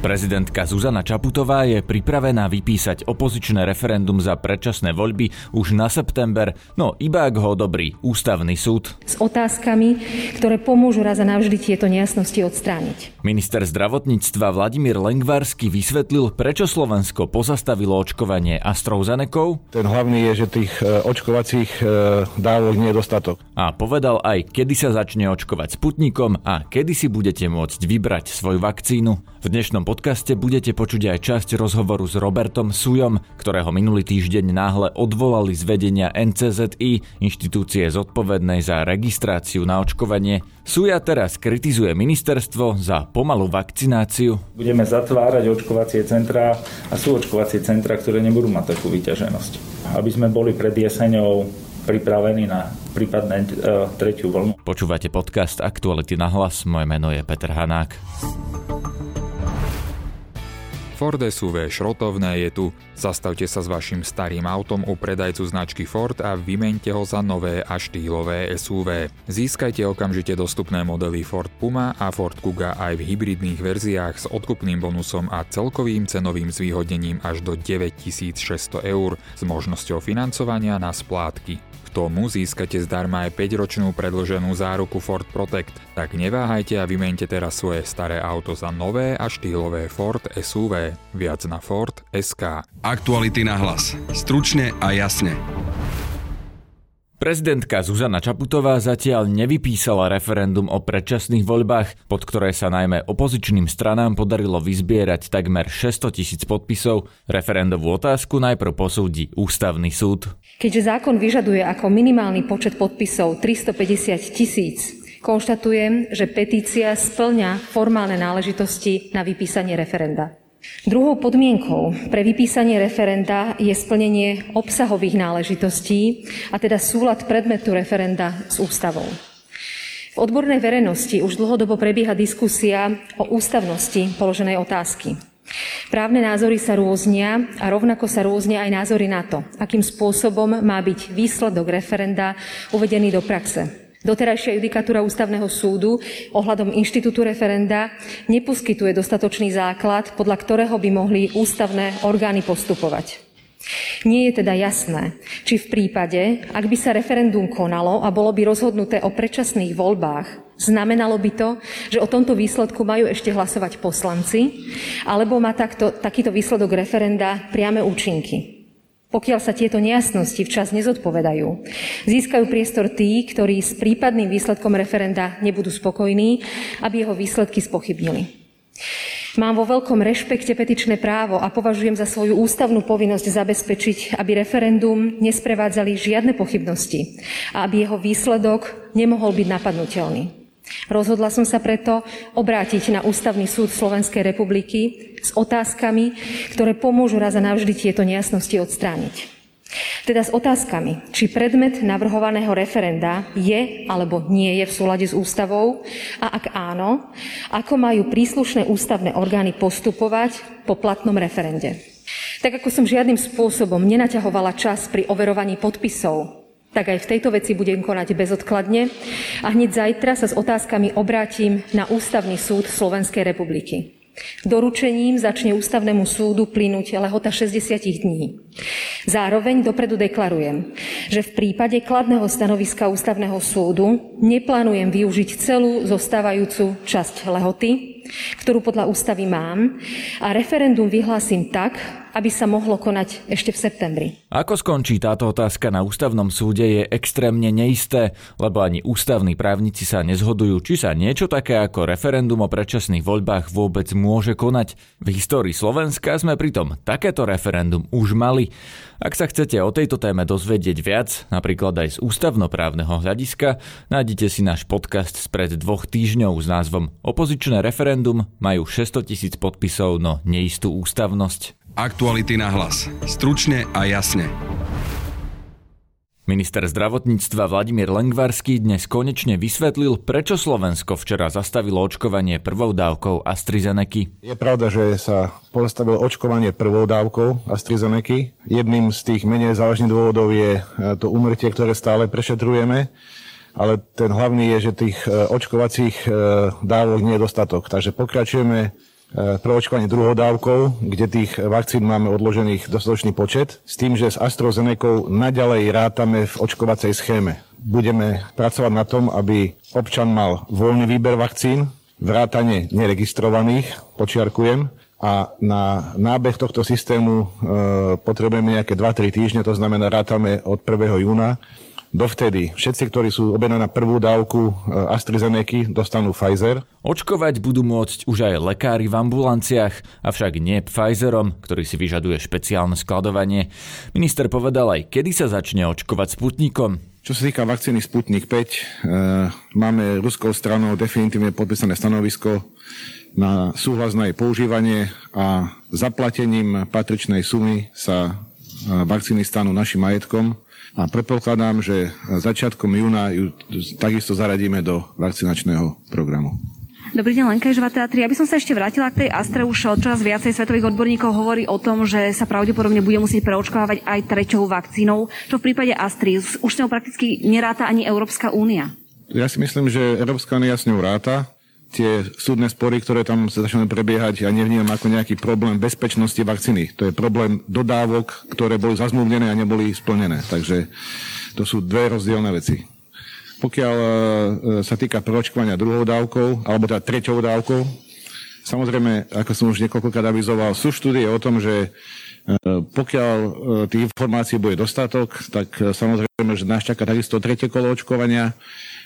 Prezidentka Zuzana Čaputová je pripravená vypísať opozičné referendum za predčasné voľby už na september, no iba ak ho odobrí ústavný súd. S otázkami, ktoré pomôžu raz a navždy tieto nejasnosti odstrániť. Minister zdravotníctva Vladimír Lengvarsky vysvetlil, prečo Slovensko pozastavilo očkovanie AstraZenekou. Ten hlavný je, že tých e, očkovacích e, dávok nie je dostatok. A povedal aj, kedy sa začne očkovať Sputnikom a kedy si budete môcť vybrať svoju vakcínu. V dnešnom podcaste budete počuť aj časť rozhovoru s Robertom Sujom, ktorého minulý týždeň náhle odvolali z vedenia NCZI, inštitúcie zodpovednej za registráciu na očkovanie. Suja teraz kritizuje ministerstvo za pomalú vakcináciu. Budeme zatvárať očkovacie centrá a sú očkovacie centrá, ktoré nebudú mať takú vyťaženosť. Aby sme boli pred jeseňou pripravení na prípadne tretiu vlnu. Počúvate podcast Aktuality na hlas, moje meno je Peter Hanák. Ford SUV šrotovné je tu. Zastavte sa s vašim starým autom u predajcu značky Ford a vymente ho za nové a štýlové SUV. Získajte okamžite dostupné modely Ford Puma a Ford Kuga aj v hybridných verziách s odkupným bonusom a celkovým cenovým zvýhodnením až do 9600 eur s možnosťou financovania na splátky tomu získate zdarma aj 5-ročnú predloženú záruku Ford Protect, tak neváhajte a vymente teraz svoje staré auto za nové a štýlové Ford SUV. Viac na Ford SK. Aktuality na hlas. Stručne a jasne. Prezidentka Zuzana Čaputová zatiaľ nevypísala referendum o predčasných voľbách, pod ktoré sa najmä opozičným stranám podarilo vyzbierať takmer 600 tisíc podpisov. Referendovú otázku najprv posúdi Ústavný súd. Keďže zákon vyžaduje ako minimálny počet podpisov 350 tisíc, konštatujem, že petícia splňa formálne náležitosti na vypísanie referenda. Druhou podmienkou pre vypísanie referenda je splnenie obsahových náležitostí, a teda súlad predmetu referenda s ústavou. V odbornej verejnosti už dlhodobo prebieha diskusia o ústavnosti položenej otázky. Právne názory sa rôznia a rovnako sa rôznia aj názory na to, akým spôsobom má byť výsledok referenda uvedený do praxe. Doterajšia judikatúra Ústavného súdu ohľadom inštitútu referenda neposkytuje dostatočný základ, podľa ktorého by mohli ústavné orgány postupovať. Nie je teda jasné, či v prípade, ak by sa referendum konalo a bolo by rozhodnuté o predčasných voľbách, znamenalo by to, že o tomto výsledku majú ešte hlasovať poslanci, alebo má takto, takýto výsledok referenda priame účinky. Pokiaľ sa tieto nejasnosti včas nezodpovedajú, získajú priestor tí, ktorí s prípadným výsledkom referenda nebudú spokojní, aby jeho výsledky spochybnili. Mám vo veľkom rešpekte petičné právo a považujem za svoju ústavnú povinnosť zabezpečiť, aby referendum nesprevádzali žiadne pochybnosti a aby jeho výsledok nemohol byť napadnutelný. Rozhodla som sa preto obrátiť na Ústavný súd Slovenskej republiky s otázkami, ktoré pomôžu raz a navždy tieto nejasnosti odstrániť. Teda s otázkami, či predmet navrhovaného referenda je alebo nie je v súlade s ústavou a ak áno, ako majú príslušné ústavné orgány postupovať po platnom referende. Tak ako som žiadnym spôsobom nenaťahovala čas pri overovaní podpisov tak aj v tejto veci budem konať bezodkladne a hneď zajtra sa s otázkami obrátim na Ústavný súd Slovenskej republiky. Doručením začne Ústavnému súdu plynúť lehota 60 dní. Zároveň dopredu deklarujem, že v prípade kladného stanoviska Ústavného súdu neplánujem využiť celú zostávajúcu časť lehoty, ktorú podľa ústavy mám, a referendum vyhlásim tak, aby sa mohlo konať ešte v septembri. Ako skončí táto otázka na ústavnom súde je extrémne neisté, lebo ani ústavní právnici sa nezhodujú, či sa niečo také ako referendum o predčasných voľbách vôbec môže konať. V histórii Slovenska sme pritom takéto referendum už mali. Ak sa chcete o tejto téme dozvedieť viac, napríklad aj z ústavnoprávneho hľadiska, nájdete si náš podcast spred dvoch týždňov s názvom Opozičné referendum majú 600 tisíc podpisov, no neistú ústavnosť. Aktuality na hlas. Stručne a jasne. Minister zdravotníctva Vladimír Lengvarský dnes konečne vysvetlil, prečo Slovensko včera zastavilo očkovanie prvou dávkou AstraZeneca. Je pravda, že sa pozastavilo očkovanie prvou dávkou AstraZeneca. Jedným z tých menej závažných dôvodov je e, to umrtie, ktoré stále prešetrujeme. ale ten hlavný je, že tých očkovacích dávok nie je dostatok. Takže pokračujeme preočkovanie druhou dávkou, kde tých vakcín máme odložených dostatočný počet, s tým, že s AstraZeneca naďalej rátame v očkovacej schéme. Budeme pracovať na tom, aby občan mal voľný výber vakcín, vrátane neregistrovaných, počiarkujem, a na nábeh tohto systému e, potrebujeme nejaké 2-3 týždne, to znamená rátame od 1. júna. Dovtedy všetci, ktorí sú objednaní na prvú dávku e, AstraZeneca, dostanú Pfizer. Očkovať budú môcť už aj lekári v ambulanciách, avšak nie Pfizerom, ktorý si vyžaduje špeciálne skladovanie. Minister povedal aj, kedy sa začne očkovať Sputnikom. Čo sa týka vakcíny Sputnik 5, e, máme ruskou stranou definitívne podpísané stanovisko na súhlas na jej používanie a zaplatením patričnej sumy sa e, vakcíny stanú našim majetkom a predpokladám, že začiatkom júna ju takisto zaradíme do vakcinačného programu. Dobrý deň, Lenka 3. Ja by som sa ešte vrátila k tej Astre. Už čoraz viacej svetových odborníkov hovorí o tom, že sa pravdepodobne bude musieť preočkovávať aj treťou vakcínou, čo v prípade Astry už s ňou prakticky neráta ani Európska únia. Ja si myslím, že Európska únia s ňou ráta tie súdne spory, ktoré tam sa začnú prebiehať, ja nevnímam ako nejaký problém bezpečnosti vakcíny. To je problém dodávok, ktoré boli zazmluvnené a neboli splnené. Takže to sú dve rozdielne veci. Pokiaľ e, sa týka preočkovania druhou dávkou, alebo teda treťou dávkou, samozrejme, ako som už niekoľkokrát avizoval, sú štúdie o tom, že e, pokiaľ e, tých informácií bude dostatok, tak samozrejme, že nás čaká takisto tretie kolo očkovania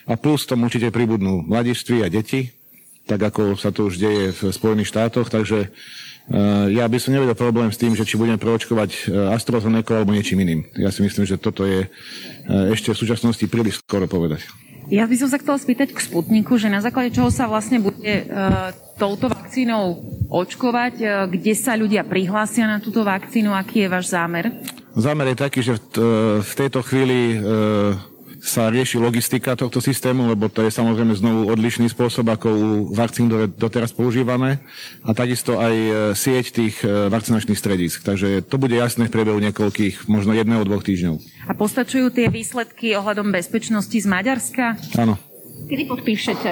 a plus tomu určite pribudnú mladiství a deti, tak ako sa to už deje v Spojených štátoch, takže eh, ja by som nevedel problém s tým, že či budem preočkovať eh, AstraZeneca alebo niečím iným. Ja si myslím, že toto je eh, ešte v súčasnosti príliš skoro povedať. Ja by som sa chcela spýtať k Sputniku, že na základe čoho sa vlastne bude touto vakcínou očkovať, kde sa ľudia prihlásia na túto vakcínu, aký je váš zámer? Zámer je taký, že v, tejto chvíli sa rieši logistika tohto systému, lebo to je samozrejme znovu odlišný spôsob, ako u vakcín doteraz používame a takisto aj e, sieť tých e, vakcinačných stredísk. Takže to bude jasné v priebehu niekoľkých, možno jedného, dvoch týždňov. A postačujú tie výsledky ohľadom bezpečnosti z Maďarska? Áno. Kedy podpíšete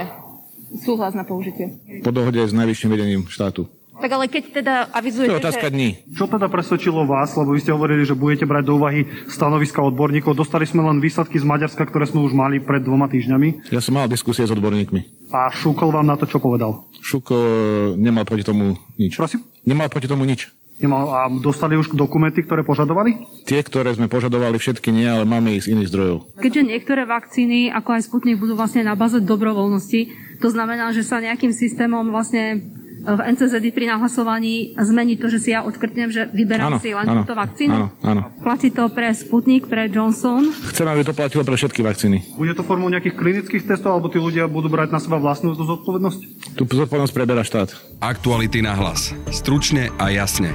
súhlas na použitie? Po dohode s najvyšším vedením štátu. Tak ale keď teda avizujete, To je otázka že... dní. Čo teda presvedčilo vás, lebo vy ste hovorili, že budete brať do úvahy stanoviska odborníkov. Dostali sme len výsledky z Maďarska, ktoré sme už mali pred dvoma týždňami. Ja som mal diskusie s odborníkmi. A Šukol vám na to čo povedal? Šuko e, nemal proti tomu nič. Prosím? Nemal proti tomu nič. Nemal, a dostali už dokumenty, ktoré požadovali? Tie, ktoré sme požadovali, všetky nie, ale máme ich z iných zdrojov. Keďže niektoré vakcíny, ako aj Sputnik, budú vlastne na báze dobrovoľnosti, to znamená, že sa nejakým systémom vlastne v NCZD pri nahlasovaní zmeniť to, že si ja odkrtnem, že vyberám Áno, si len túto vakcínu? áno, áno. Platí to pre Sputnik, pre Johnson? Chcem, aby to platilo pre všetky vakcíny. Bude to formou nejakých klinických testov, alebo tí ľudia budú brať na seba vlastnú zodpovednosť? Tu zodpovednosť preberá štát. Aktuality na hlas. Stručne a jasne.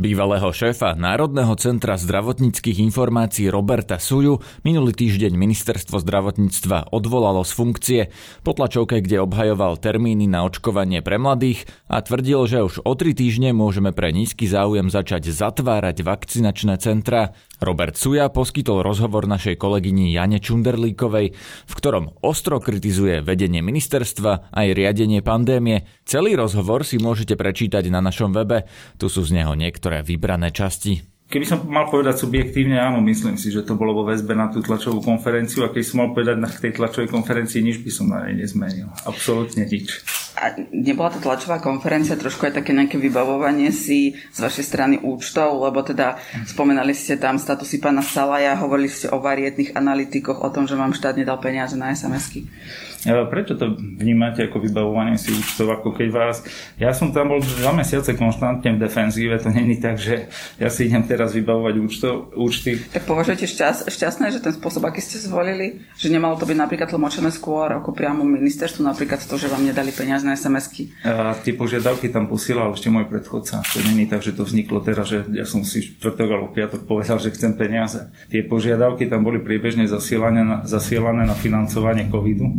Bývalého šéfa Národného centra zdravotníckých informácií Roberta Suju minulý týždeň ministerstvo zdravotníctva odvolalo z funkcie po tlačovke, kde obhajoval termíny na očkovanie pre mladých a tvrdil, že už o tri týždne môžeme pre nízky záujem začať zatvárať vakcinačné centra. Robert Suja poskytol rozhovor našej kolegyni Jane Čunderlíkovej, v ktorom ostro kritizuje vedenie ministerstva aj riadenie pandémie. Celý rozhovor si môžete prečítať na našom webe, tu sú z neho niektoré vybrané časti. Keby som mal povedať subjektívne, áno, myslím si, že to bolo vo väzbe na tú tlačovú konferenciu a keď som mal povedať na tej tlačovej konferencii, nič by som na nej nezmenil. Absolútne nič. A nebola tá tlačová konferencia trošku aj také nejaké vybavovanie si z vašej strany účtov, lebo teda spomenali ste tam statusy pána Salaja, hovorili ste o varietných analytikoch, o tom, že vám štát nedal peniaze na SMS-ky. Prečo to vnímate ako vybavovanie si účtov, ako keď vás... Ja som tam bol dva mesiace konštantne v defenzíve, to není tak, že ja si idem teraz vybavovať účtov, účty. Tak považujete šťast, šťastné, že ten spôsob, aký ste zvolili, že nemalo to byť napríklad tlmočené skôr ako priamo ministerstvu, napríklad to, že vám nedali peniaze na SMS-ky? A tie požiadavky tam posielal ešte môj predchodca. To není tak, že to vzniklo teraz, že ja som si štvrtok alebo piatok povedal, že chcem peniaze. Tie požiadavky tam boli priebežne zasielané na, zasielané na financovanie covidu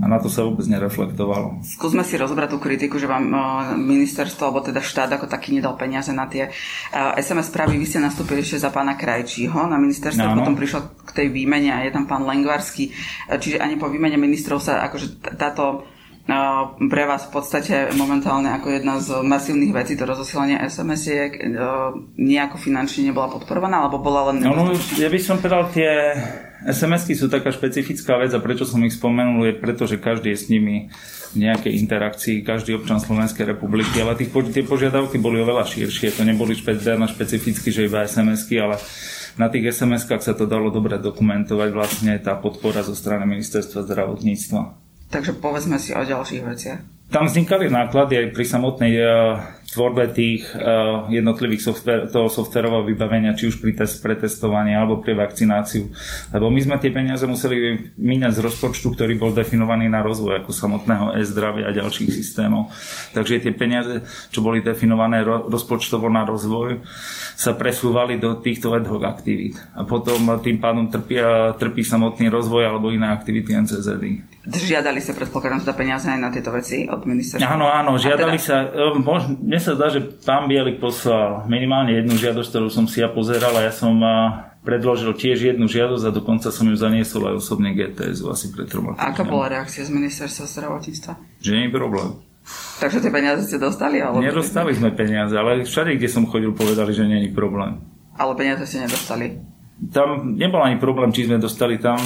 A na to sa vôbec nereflektovalo. Skúsme si rozbrať tú kritiku, že vám ministerstvo, alebo teda štát ako taký nedal peniaze na tie SMS správy. Vy ste nastúpili ešte za pána Krajčího na ministerstvo, no. potom prišlo k tej výmene a je tam pán Lengvarský. Čiže ani po výmene ministrov sa akože táto pre vás v podstate momentálne ako jedna z masívnych vecí to rozosielanie SMS-iek nejako finančne nebola podporovaná, alebo bola len... No, no, ja by som povedal, tie SMS-ky sú taká špecifická vec a prečo som ich spomenul je preto, že každý je s nimi v nejakej interakcii, každý občan Slovenskej republiky, ale tých, tie požiadavky boli oveľa širšie, to neboli špeciálne špecificky, že iba SMS-ky, ale na tých SMS-kách sa to dalo dobre dokumentovať vlastne tá podpora zo strany ministerstva zdravotníctva. Takže povedzme si o ďalších veciach. Tam vznikali náklady aj pri samotnej uh, tvorbe tých uh, jednotlivých software, toho softverového vybavenia, či už pri test, pretestovanie alebo pri vakcináciu. Lebo my sme tie peniaze museli míňať z rozpočtu, ktorý bol definovaný na rozvoj ako samotného e-zdravia a ďalších systémov. Takže tie peniaze, čo boli definované ro- rozpočtovo na rozvoj, sa presúvali do týchto ad hoc aktivít. A potom tým pádom trpí, trpí samotný rozvoj alebo iné aktivity NCZD. Žiadali sa predpokladám teda peniaze aj na tieto veci od ministerstva? Áno, áno, žiadali teda... sa. E, mož, mne sa zdá, že pán Bielik poslal minimálne jednu žiadosť, ktorú som si ja pozeral a ja som predložil tiež jednu žiadosť a dokonca som ju zaniesol aj osobne GTS asi pred troma Aká bola reakcia z ministerstva zdravotníctva? Že nie je problém. Takže tie peniaze ste dostali? Alebo... Nedostali sme peniaze, ale všade, kde som chodil, povedali, že nie je problém. Ale peniaze ste nedostali? Tam nebol ani problém, či sme dostali tam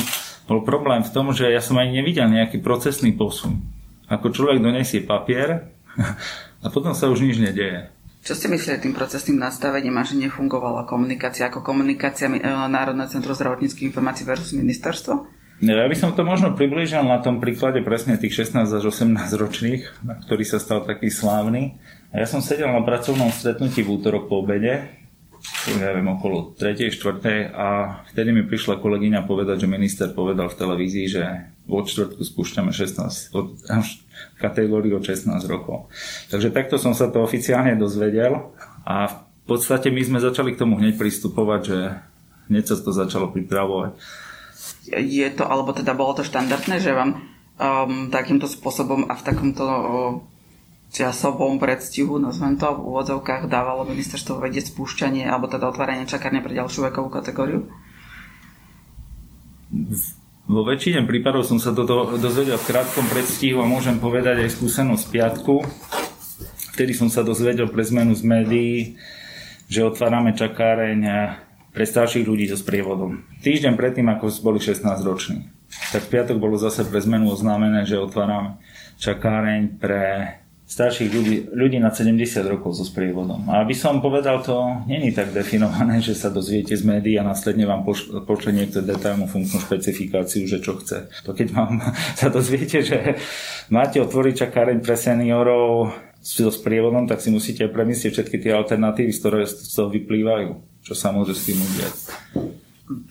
bol problém v tom, že ja som ani nevidel nejaký procesný posun. Ako človek donesie papier a potom sa už nič nedeje. Čo ste mysleli tým procesným nastavením a že nefungovala komunikácia ako komunikácia e, Národné centrum zdravotníckých informácií versus ministerstvo? Ja by som to možno priblížil na tom príklade presne tých 16 až 18 ročných, na ktorý sa stal taký slávny. Ja som sedel na pracovnom stretnutí v útorok po obede neviem, okolo 3. 4. a vtedy mi prišla kolegyňa povedať, že minister povedal v televízii, že od čtvrtku spúšťame 16, od, kategóriu od 16 rokov. Takže takto som sa to oficiálne dozvedel a v podstate my sme začali k tomu hneď pristupovať, že hneď sa to začalo pripravovať. Je to, alebo teda bolo to štandardné, že vám um, takýmto spôsobom a v takomto uh, časovom predstihu, nazvem to, v úvodzovkách dávalo ministerstvo vedieť spúšťanie alebo teda otváranie čakárne pre ďalšiu vekovú kategóriu? Vo väčšine prípadov som sa toto dozvedel v krátkom predstihu a môžem povedať aj skúsenosť piatku. Vtedy som sa dozvedel pre zmenu z médií, že otvárame čakáreň pre starších ľudí so sprievodom. Týždeň predtým, ako boli 16 roční. Tak v piatok bolo zase pre zmenu oznámené, že otvárame čakáreň pre starších ľudí, ľudí na 70 rokov so sprievodom. A aby som povedal, to není tak definované, že sa dozviete z médií a následne vám pošle niekto detailnú funkčnú špecifikáciu, že čo chce. To keď vám sa dozviete, že máte otvoriť čakáreň pre seniorov so sprievodom, tak si musíte premyslieť všetky tie alternatívy, z ktoré z toho vyplývajú, čo sa môže s tým udiať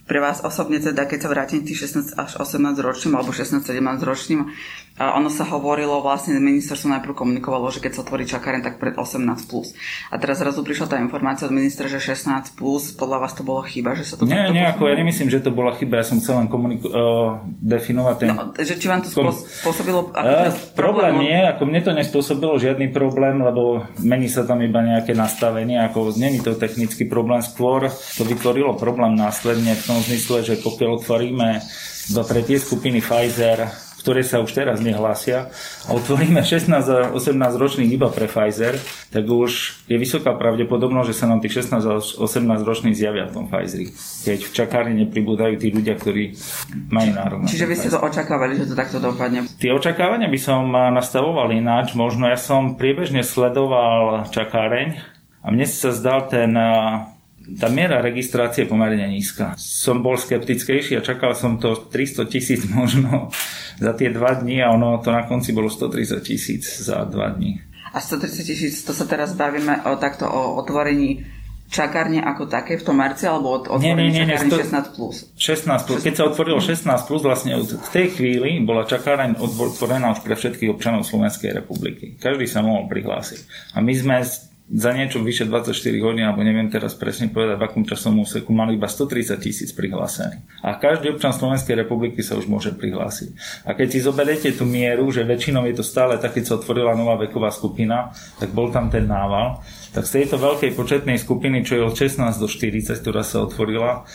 pre vás osobne teda, keď sa vrátim tých 16 až 18 ročným alebo 16-17 ročným, ono sa hovorilo, vlastne ministerstvo najprv komunikovalo, že keď sa otvorí čakáren, tak pred 18+. Plus. A teraz zrazu prišla tá informácia od ministra, že 16+, plus, podľa vás to bolo chyba, že sa to... Nie, nejako, ja nemyslím, že to bola chyba, ja som chcel len komuniku- uh, definovať ten... No, že či vám to kom... spôsobilo... Uh, problém nie, ako mne to nespôsobilo žiadny problém, lebo mení sa tam iba nejaké nastavenie, ako není to technický problém, skôr to vytvorilo problém následne v tom zmysle, že pokiaľ otvoríme do pre tie skupiny Pfizer ktoré sa už teraz nehlásia a otvoríme 16 a 18 ročných iba pre Pfizer, tak už je vysoká pravdepodobnosť, že sa nám tých 16 a 18 ročných zjavia v tom Pfizeri. Keď v čakárni nepribúdajú tí ľudia, ktorí majú nárok. Čiže vy ste to očakávali, že to takto dopadne? Tie očakávania by som nastavoval ináč. Možno ja som priebežne sledoval čakáreň a mne sa zdal ten tá miera registrácie je pomerne nízka. Som bol skeptickejší a čakal som to 300 tisíc možno za tie dva dní a ono to na konci bolo 130 tisíc za dva dní. A 130 tisíc, to sa teraz bavíme o takto o otvorení čakárne ako také v tom marci alebo od otvorení nie, nie, nie, čakárne 16 plus? 16 plus. Keď sa otvorilo 16 plus, vlastne v tej chvíli bola čakáreň otvorená už pre všetkých občanov Slovenskej republiky. Každý sa mohol prihlásiť. A my sme za niečo vyše 24 hodín, alebo neviem teraz presne povedať, v akom časovom úseku mali iba 130 tisíc prihlásených. A každý občan Slovenskej republiky sa už môže prihlásiť. A keď si zoberiete tú mieru, že väčšinou je to stále tak, keď sa otvorila nová veková skupina, tak bol tam ten nával, tak z tejto veľkej početnej skupiny, čo je od 16 do 40, ktorá sa otvorila,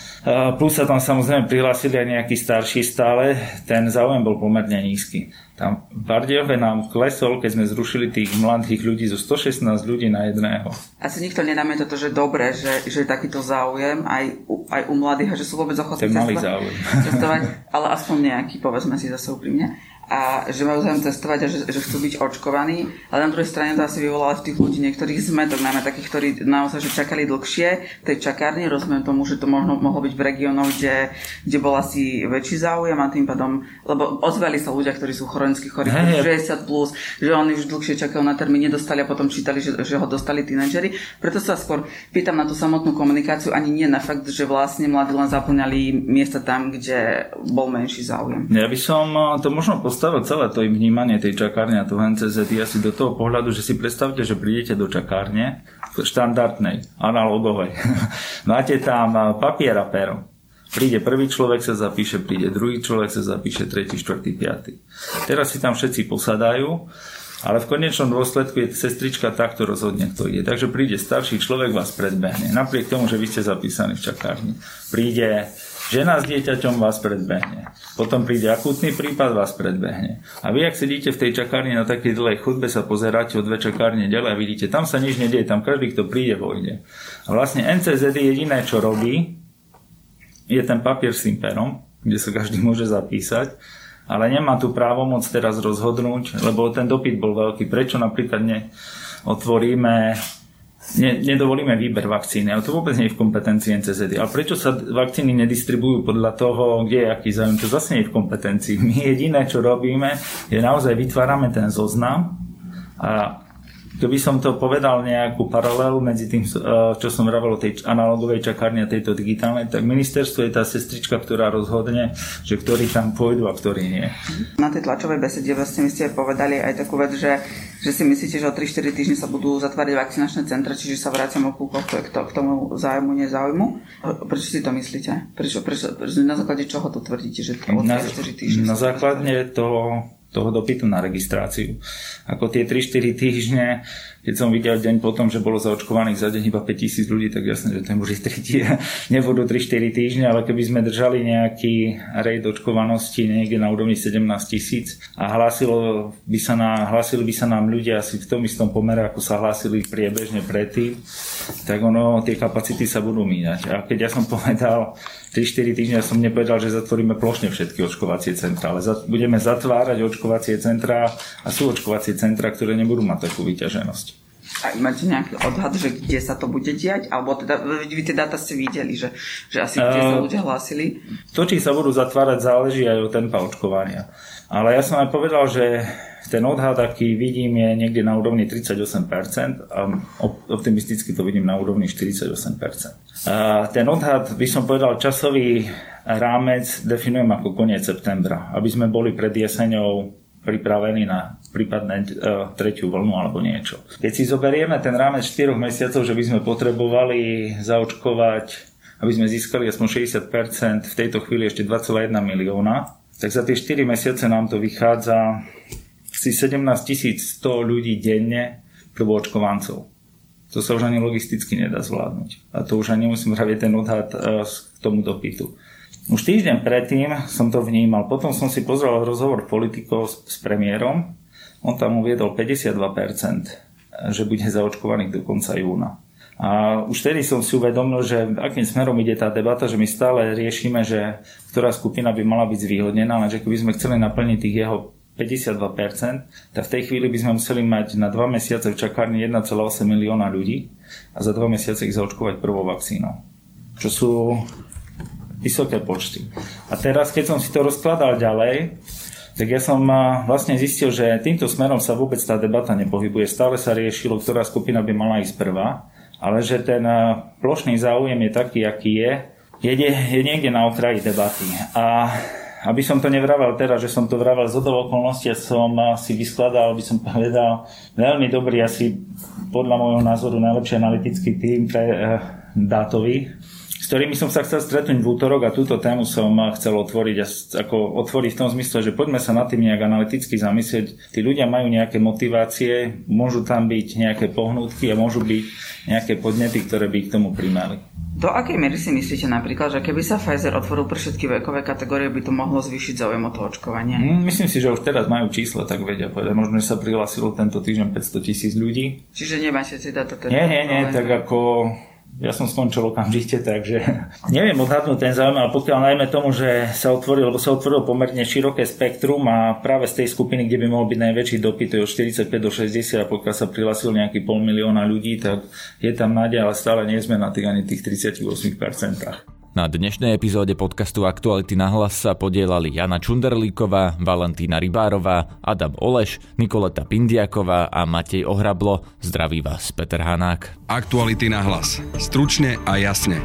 plus sa tam samozrejme prihlásili aj nejakí starší stále, ten záujem bol pomerne nízky. Tam v Bardejove nám klesol, keď sme zrušili tých mladých ľudí zo 116 ľudí na jedného. Asi nikto nedáme toto, že dobre, že, že je takýto záujem aj u, aj u mladých a že sú vôbec ochotní cestovať, cestovať, ale aspoň nejaký, povedzme si zase úprimne a že majú záujem cestovať a že, že chcú byť očkovaní. Ale na druhej strane to asi vyvolalo v tých ľudí niektorých zmetok, najmä takých, ktorí naozaj že čakali dlhšie v tej čakárni. Rozumiem tomu, že to možno mohlo byť v regiónoch, kde, kde bol asi väčší záujem a tým pádom, lebo ozvali sa ľudia, ktorí sú chronicky chorí, hey, 60 plus, že oni už dlhšie čakajú na termín, nedostali a potom čítali, že, že ho dostali tínedžeri. Preto sa skôr pýtam na tú samotnú komunikáciu, ani nie na fakt, že vlastne mladí len zaplňali miesta tam, kde bol menší záujem. Ja by som to možno postavil celé to vnímanie tej čakárne a tu NCZ asi do toho pohľadu, že si predstavte, že prídete do čakárne štandardnej, analogovej. Máte tam papier a pero. Príde prvý človek, sa zapíše, príde druhý človek, sa zapíše, tretí, štvrtý, piatý. Teraz si tam všetci posadajú, ale v konečnom dôsledku je sestrička takto rozhodne, kto ide. Takže príde starší človek, vás predbehne. Napriek tomu, že vy ste zapísaní v čakárni. Príde Žena s dieťaťom vás predbehne. Potom príde akútny prípad, vás predbehne. A vy, ak sedíte v tej čakárni na takej dlhej chudbe, sa pozeráte o dve čakárne ďalej a vidíte, tam sa nič nedieje, tam každý, kto príde, vojde. A vlastne NCZ jediné, čo robí, je ten papier s tým perom, kde sa každý môže zapísať, ale nemá tu právomoc teraz rozhodnúť, lebo ten dopyt bol veľký. Prečo napríklad neotvoríme ne, nedovolíme výber vakcíny, ale to vôbec nie je v kompetencii NCZ. Ale prečo sa vakcíny nedistribujú podľa toho, kde je aký záujem, to zase nie je v kompetencii. My jediné, čo robíme, je naozaj vytvárame ten zoznam a Keby som to povedal nejakú paralelu medzi tým, eh, čo som vravel o tej analogovej čakárni a tejto digitálnej, tak ministerstvo je tá sestrička, ktorá rozhodne, že ktorí tam pôjdu a ktorí nie. Na tej tlačovej besede vlastne my ste povedali aj takú vec, že, že si myslíte, že o 3-4 týždne sa budú zatvárať vakcinačné centra, čiže sa vraciam o kúkoch k, k tomu zájmu, nezáujmu. Prečo si to myslíte? Prečo, prečo, na základe čoho to tvrdíte, že o 3-4 týždne? Na základe toho toho dopytu na registráciu. Ako tie 3-4 týždne, keď som videl deň potom, že bolo zaočkovaných za deň iba 5000 ľudí, tak jasne, že ten bude tretí nebudú 3-4 týždne, ale keby sme držali nejaký rejt očkovanosti niekde na úrovni 17 tisíc a hlásilo by sa na, hlásili by sa nám ľudia asi v tom istom pomere, ako sa hlásili priebežne predtým, tak ono, tie kapacity sa budú míňať. A keď ja som povedal, 3-4 týždne som nepovedal, že zatvoríme plošne všetky očkovacie centra, ale budeme zatvárať očkovacie centra a sú očkovacie centra, ktoré nebudú mať takú vyťaženosť. A máte nejaký odhad, že kde sa to bude diať? Alebo teda, vy tie dáta ste videli, že, že asi kde sa ľudia hlásili? To, či sa budú zatvárať, záleží aj od tempa očkovania. Ale ja som aj povedal, že ten odhad, aký vidím, je niekde na úrovni 38% a optimisticky to vidím na úrovni 48%. A ten odhad, by som povedal, časový rámec definujem ako koniec septembra, aby sme boli pred jeseňou pripravení na prípadne uh, tretiu vlnu alebo niečo. Keď si zoberieme ten rámec 4 mesiacov, že by sme potrebovali zaočkovať, aby sme získali aspoň 60%, v tejto chvíli ešte 2,1 milióna, tak za tie 4 mesiace nám to vychádza si 17 100 ľudí denne prvoočkovancov. To sa už ani logisticky nedá zvládnuť. A to už ani nemusím hrať ten odhad e, k tomu dopytu. Už týždeň predtým som to vnímal. Potom som si pozrel rozhovor politikov s, s premiérom. On tam uviedol 52%, že bude zaočkovaných do konca júna. A už vtedy som si uvedomil, že akým smerom ide tá debata, že my stále riešime, že ktorá skupina by mala byť zvýhodnená, lenže keby sme chceli naplniť tých jeho 52%, tak v tej chvíli by sme museli mať na 2 mesiace v čakárni 1,8 milióna ľudí a za 2 mesiace ich zaočkovať prvou vakcínou. Čo sú vysoké počty. A teraz, keď som si to rozkladal ďalej, tak ja som vlastne zistil, že týmto smerom sa vôbec tá debata nepohybuje. Stále sa riešilo, ktorá skupina by mala ísť prvá, ale že ten plošný záujem je taký, aký je, je, je niekde na okraji debaty. A aby som to nevravel teraz, že som to vravel z okolností, som si vyskladal, by som povedal, veľmi dobrý, asi podľa môjho názoru najlepší analytický tým pre e, dátový, s ktorými som sa chcel stretnúť v útorok a túto tému som chcel otvoriť, ako otvoriť v tom zmysle, že poďme sa nad tým nejak analyticky zamyslieť. Tí ľudia majú nejaké motivácie, môžu tam byť nejaké pohnútky a môžu byť nejaké podnety, ktoré by k tomu primali. Do akej miery si myslíte napríklad, že keby sa Pfizer otvoril pre všetky vekové kategórie, by to mohlo zvýšiť záujem o to očkovanie? Mm, myslím si, že už teraz majú číslo, tak vedia povedať. Možno, že sa prihlásilo tento týždeň 500 tisíc ľudí. Čiže nemáte si dať teda? Nie, nie, nie, tak ako ja som skončil okamžite, takže neviem odhadnúť ten záujem, ale pokiaľ najmä tomu, že sa otvoril, lebo sa otvorilo pomerne široké spektrum a práve z tej skupiny, kde by mohol byť najväčší dopyt, je od 45 do 60 a pokiaľ sa prihlásil nejaký pol milióna ľudí, tak je tam nádej, ale stále nie sme na tých ani tých 38%. Na dnešnej epizóde podcastu Aktuality na hlas sa podielali Jana Čunderlíková, Valentína Rybárová, Adam Oleš, Nikoleta Pindiaková a Matej Ohrablo. Zdraví vás Peter Hanák. Aktuality na hlas. Stručne a jasne.